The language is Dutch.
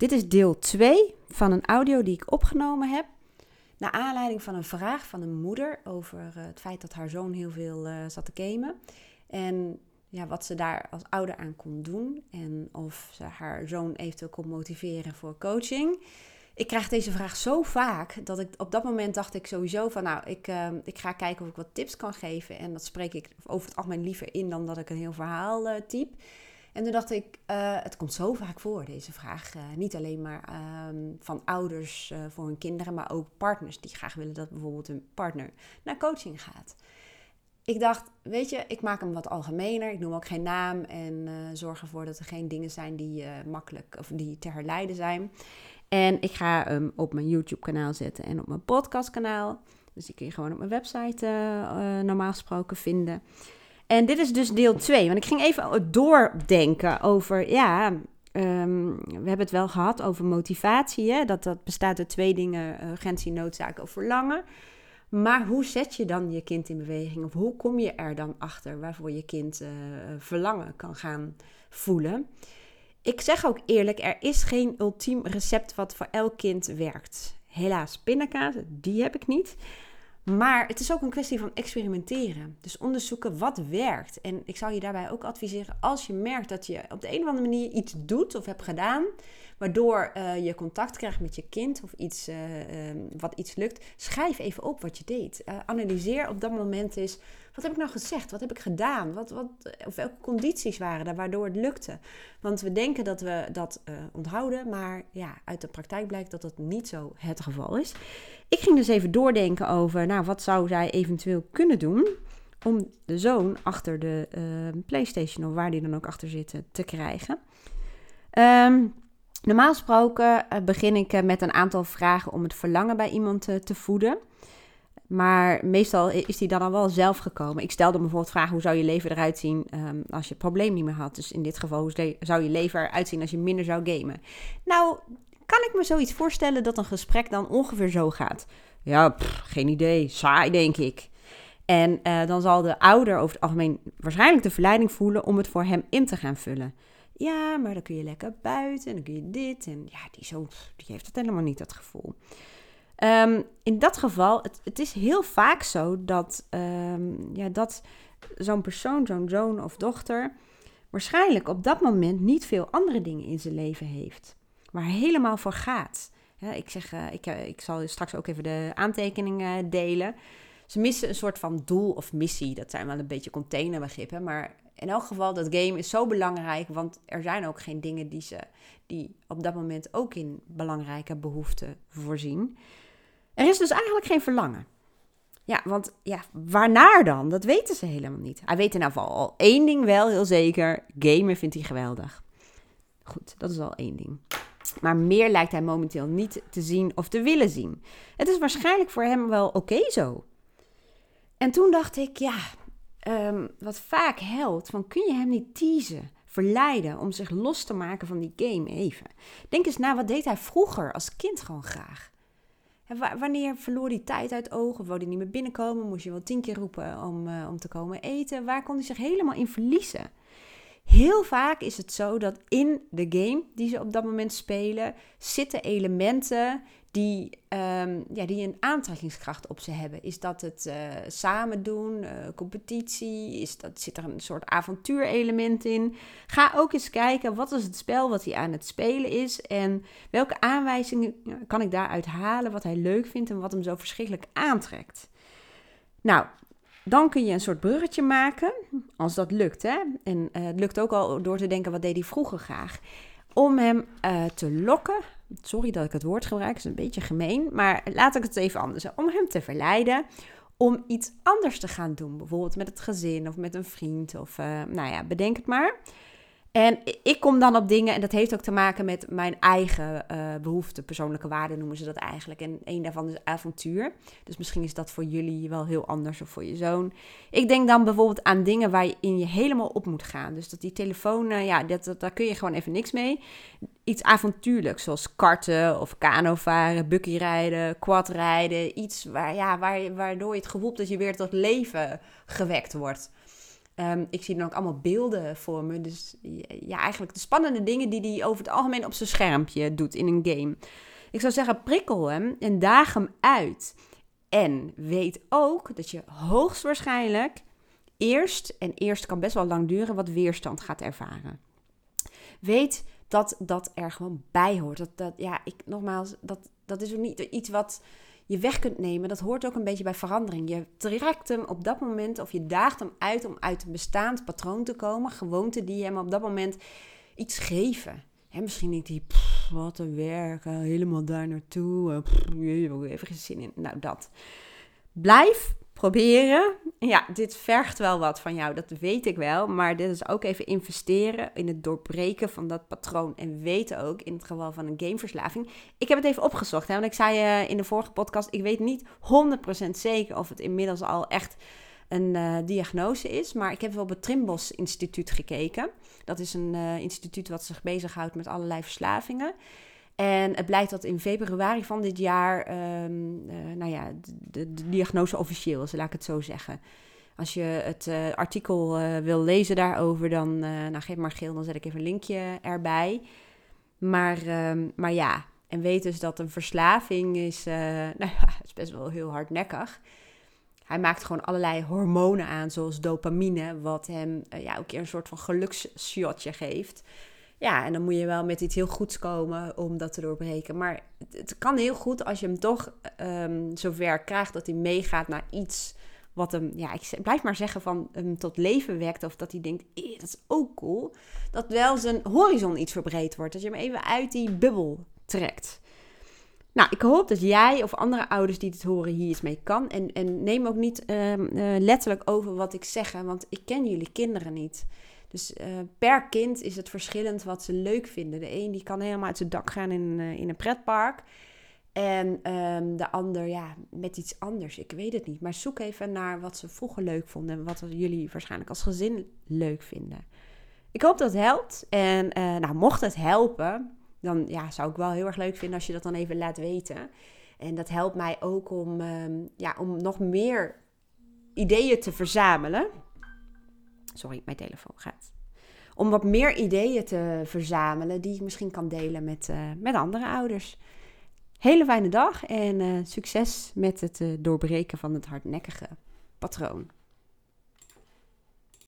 Dit is deel 2 van een audio die ik opgenomen heb. Naar aanleiding van een vraag van een moeder over eh, het feit dat haar zoon heel veel uh, zat te gamen. En ja, wat ze daar als ouder aan kon doen. En of ze haar zoon eventueel kon motiveren voor coaching. Ik krijg deze vraag zo vaak dat ik op dat moment dacht ik sowieso van nou, ik, uh, ik ga kijken of ik wat tips kan geven. En dat spreek ik over het algemeen liever in dan dat ik een heel verhaal uh, typ. En toen dacht ik, uh, het komt zo vaak voor, deze vraag. Uh, niet alleen maar um, van ouders uh, voor hun kinderen, maar ook partners die graag willen dat bijvoorbeeld hun partner naar coaching gaat. Ik dacht, weet je, ik maak hem wat algemener. Ik noem ook geen naam en zorg ervoor dat er geen dingen zijn die makkelijk of die te herleiden zijn. En ik ga hem op mijn YouTube-kanaal zetten en op mijn podcast-kanaal. Dus die kun je gewoon op mijn website normaal gesproken vinden. En dit is dus deel 2. Want ik ging even doordenken over, ja, um, we hebben het wel gehad over motivatie. Hè? Dat, dat bestaat uit twee dingen, urgentie, noodzaak of verlangen. Maar hoe zet je dan je kind in beweging? Of hoe kom je er dan achter waarvoor je kind uh, verlangen kan gaan voelen? Ik zeg ook eerlijk, er is geen ultiem recept wat voor elk kind werkt. Helaas, pindakaas, die heb ik niet. Maar het is ook een kwestie van experimenteren. Dus onderzoeken wat werkt. En ik zou je daarbij ook adviseren, als je merkt dat je op de een of andere manier iets doet of hebt gedaan, waardoor uh, je contact krijgt met je kind of iets, uh, uh, wat iets lukt, schrijf even op wat je deed. Eh, analyseer op dat moment eens, wat heb ik nou gezegd? Wat heb ik gedaan? Wat, wat, of welke condities waren er waardoor het lukte? Want we denken dat we dat eh, onthouden, maar ja, uit de praktijk blijkt dat dat niet zo het geval is. Ik ging dus even doordenken over, nou, wat zou zij eventueel kunnen doen om de zoon achter de uh, PlayStation of waar die dan ook achter zit te krijgen. Um, normaal gesproken begin ik met een aantal vragen om het verlangen bij iemand te voeden. Maar meestal is die dan al wel zelf gekomen. Ik stelde bijvoorbeeld vragen: hoe zou je leven eruit zien um, als je het probleem niet meer had? Dus in dit geval, hoe zou je leven eruit zien als je minder zou gamen? Nou, kan ik me zoiets voorstellen dat een gesprek dan ongeveer zo gaat? Ja, geen idee. Saai, denk ik. En uh, dan zal de ouder over het algemeen waarschijnlijk de verleiding voelen om het voor hem in te gaan vullen. Ja, maar dan kun je lekker buiten en dan kun je dit. En ja, die, zo, die heeft het helemaal niet, dat gevoel. Um, in dat geval, het, het, is heel vaak zo dat, um, ja, dat zo'n persoon, zo'n zoon of dochter, waarschijnlijk op dat moment niet veel andere dingen in zijn leven heeft. Waar helemaal voor gaat. Ik, zeg, uh, ik, uh, ik zal straks ook even de aantekeningen delen. Ze missen een soort van doel of missie. Dat zijn wel een beetje containerbegrippen. Maar in elk geval, dat game is zo belangrijk. Want er zijn ook geen dingen die ze die op dat moment ook in belangrijke behoeften voorzien. Er is dus eigenlijk geen verlangen. Ja, want ja, waarnaar dan? Dat weten ze helemaal niet. Hij weet in ieder geval al één ding wel heel zeker. Gamen vindt hij geweldig. Goed, dat is al één ding. Maar meer lijkt hij momenteel niet te zien of te willen zien. Het is waarschijnlijk voor hem wel oké zo. En toen dacht ik, ja, um, wat vaak helpt, van kun je hem niet teasen, verleiden om zich los te maken van die game even. Denk eens na, wat deed hij vroeger als kind gewoon graag? Wanneer verloor hij tijd uit ogen? Wou hij niet meer binnenkomen? Moest je wel tien keer roepen om, uh, om te komen eten? Waar kon hij zich helemaal in verliezen? Heel vaak is het zo dat in de game die ze op dat moment spelen, zitten elementen die, um, ja, die een aantrekkingskracht op ze hebben. Is dat het uh, samen doen, uh, competitie? Is dat, zit er een soort avontuurelement in? Ga ook eens kijken, wat is het spel wat hij aan het spelen is? En welke aanwijzingen kan ik daaruit halen wat hij leuk vindt en wat hem zo verschrikkelijk aantrekt? Nou, dan kun je een soort bruggetje maken, als dat lukt. Hè? En uh, het lukt ook al door te denken, wat deed hij vroeger graag? Om hem uh, te lokken, sorry dat ik het woord gebruik, is een beetje gemeen, maar laat ik het even anders. Om hem te verleiden om iets anders te gaan doen. Bijvoorbeeld met het gezin of met een vriend of uh, nou ja, bedenk het maar. En ik kom dan op dingen, en dat heeft ook te maken met mijn eigen uh, behoeften, persoonlijke waarden noemen ze dat eigenlijk. En een daarvan is avontuur. Dus misschien is dat voor jullie wel heel anders of voor je zoon. Ik denk dan bijvoorbeeld aan dingen waar je helemaal op moet gaan. Dus dat die telefoon, uh, ja, dat, dat, daar kun je gewoon even niks mee. Iets avontuurlijks, zoals karten of kano varen, rijden, quadrijden. Iets waar, ja, waar, waardoor je het gevoel dat je weer tot leven gewekt wordt. Ehm, ik zie dan ook allemaal beelden voor me. Dus ja, eigenlijk de spannende dingen die hij over het algemeen op zijn schermpje doet in een game. Ik zou zeggen, prikkel hem en daag hem uit. En weet ook dat je hoogstwaarschijnlijk eerst, en eerst kan best wel lang duren, wat weerstand gaat ervaren. Weet dat dat er gewoon bij hoort. Dat, dat, ja, ik, nogmaals, dat, dat is ook niet iets wat je weg kunt nemen. Dat hoort ook een beetje bij verandering. Je trekt hem op dat moment of je daagt hem uit om uit een bestaand patroon te komen. Gewoonten die hem op dat moment iets geven. Hè, misschien denkt hij, wat een werk, helemaal daar naartoe. Pff, even geen zin in. Nou, dat. Blijf proberen. Ja, dit vergt wel wat van jou, dat weet ik wel. Maar dit is ook even investeren in het doorbreken van dat patroon. En weten ook, in het geval van een gameverslaving. Ik heb het even opgezocht, hè, want ik zei uh, in de vorige podcast... ik weet niet 100% zeker of het inmiddels al echt een uh, diagnose is. Maar ik heb wel op het Trimbos Instituut gekeken. Dat is een uh, instituut wat zich bezighoudt met allerlei verslavingen. En het blijkt dat in februari van dit jaar, um, uh, nou ja, de, diagnose officieel is, laat ik het zo zeggen. Als je het uh, artikel uh, wil lezen daarover, dan nou, geef maar geel, dan zet ik even een linkje erbij. Maar, um, maar ja, en weet dus dat een verslaving is, nou ja, is best wel heel hardnekkig. Hij maakt gewoon allerlei hormonen aan, zoals dopamine, wat hem ja, ook een soort van geluksshotje geeft. Ja, en dan moet je wel met iets heel goeds komen om dat te doorbreken. Maar het, kan heel goed als je hem toch um, zover krijgt dat hij meegaat naar iets wat hem, ja, ik blijf maar zeggen van hem tot leven wekt. Of dat hij denkt, eh, dat is ook cool. Dat wel zijn horizon iets verbreed wordt. Dat je hem even uit die bubbel trekt. Nou, ik hoop dat jij of andere ouders die dit horen hier iets mee kan. En, en neem ook niet um, uh, letterlijk over wat ik zeg, want ik ken jullie kinderen niet. Dus uh, per kind is het verschillend wat ze leuk vinden. De een die kan helemaal uit zijn dak gaan in, uh, in een pretpark. En um, de ander, ja, met iets anders. Ik weet het niet. Maar zoek even naar wat ze vroeger leuk vonden. En wat jullie waarschijnlijk als gezin leuk vinden. Ik hoop dat het helpt. En uh, nou, mocht het helpen, dan ja, zou ik wel heel erg leuk vinden als je dat dan even laat weten. En dat helpt mij ook om, um, ja, om nog meer ideeën te verzamelen. Sorry, mijn telefoon gaat. Om wat meer ideeën te verzamelen die ik misschien kan delen met, uh, met andere ouders. Hele fijne dag en uh, succes met het uh, doorbreken van het hardnekkige patroon.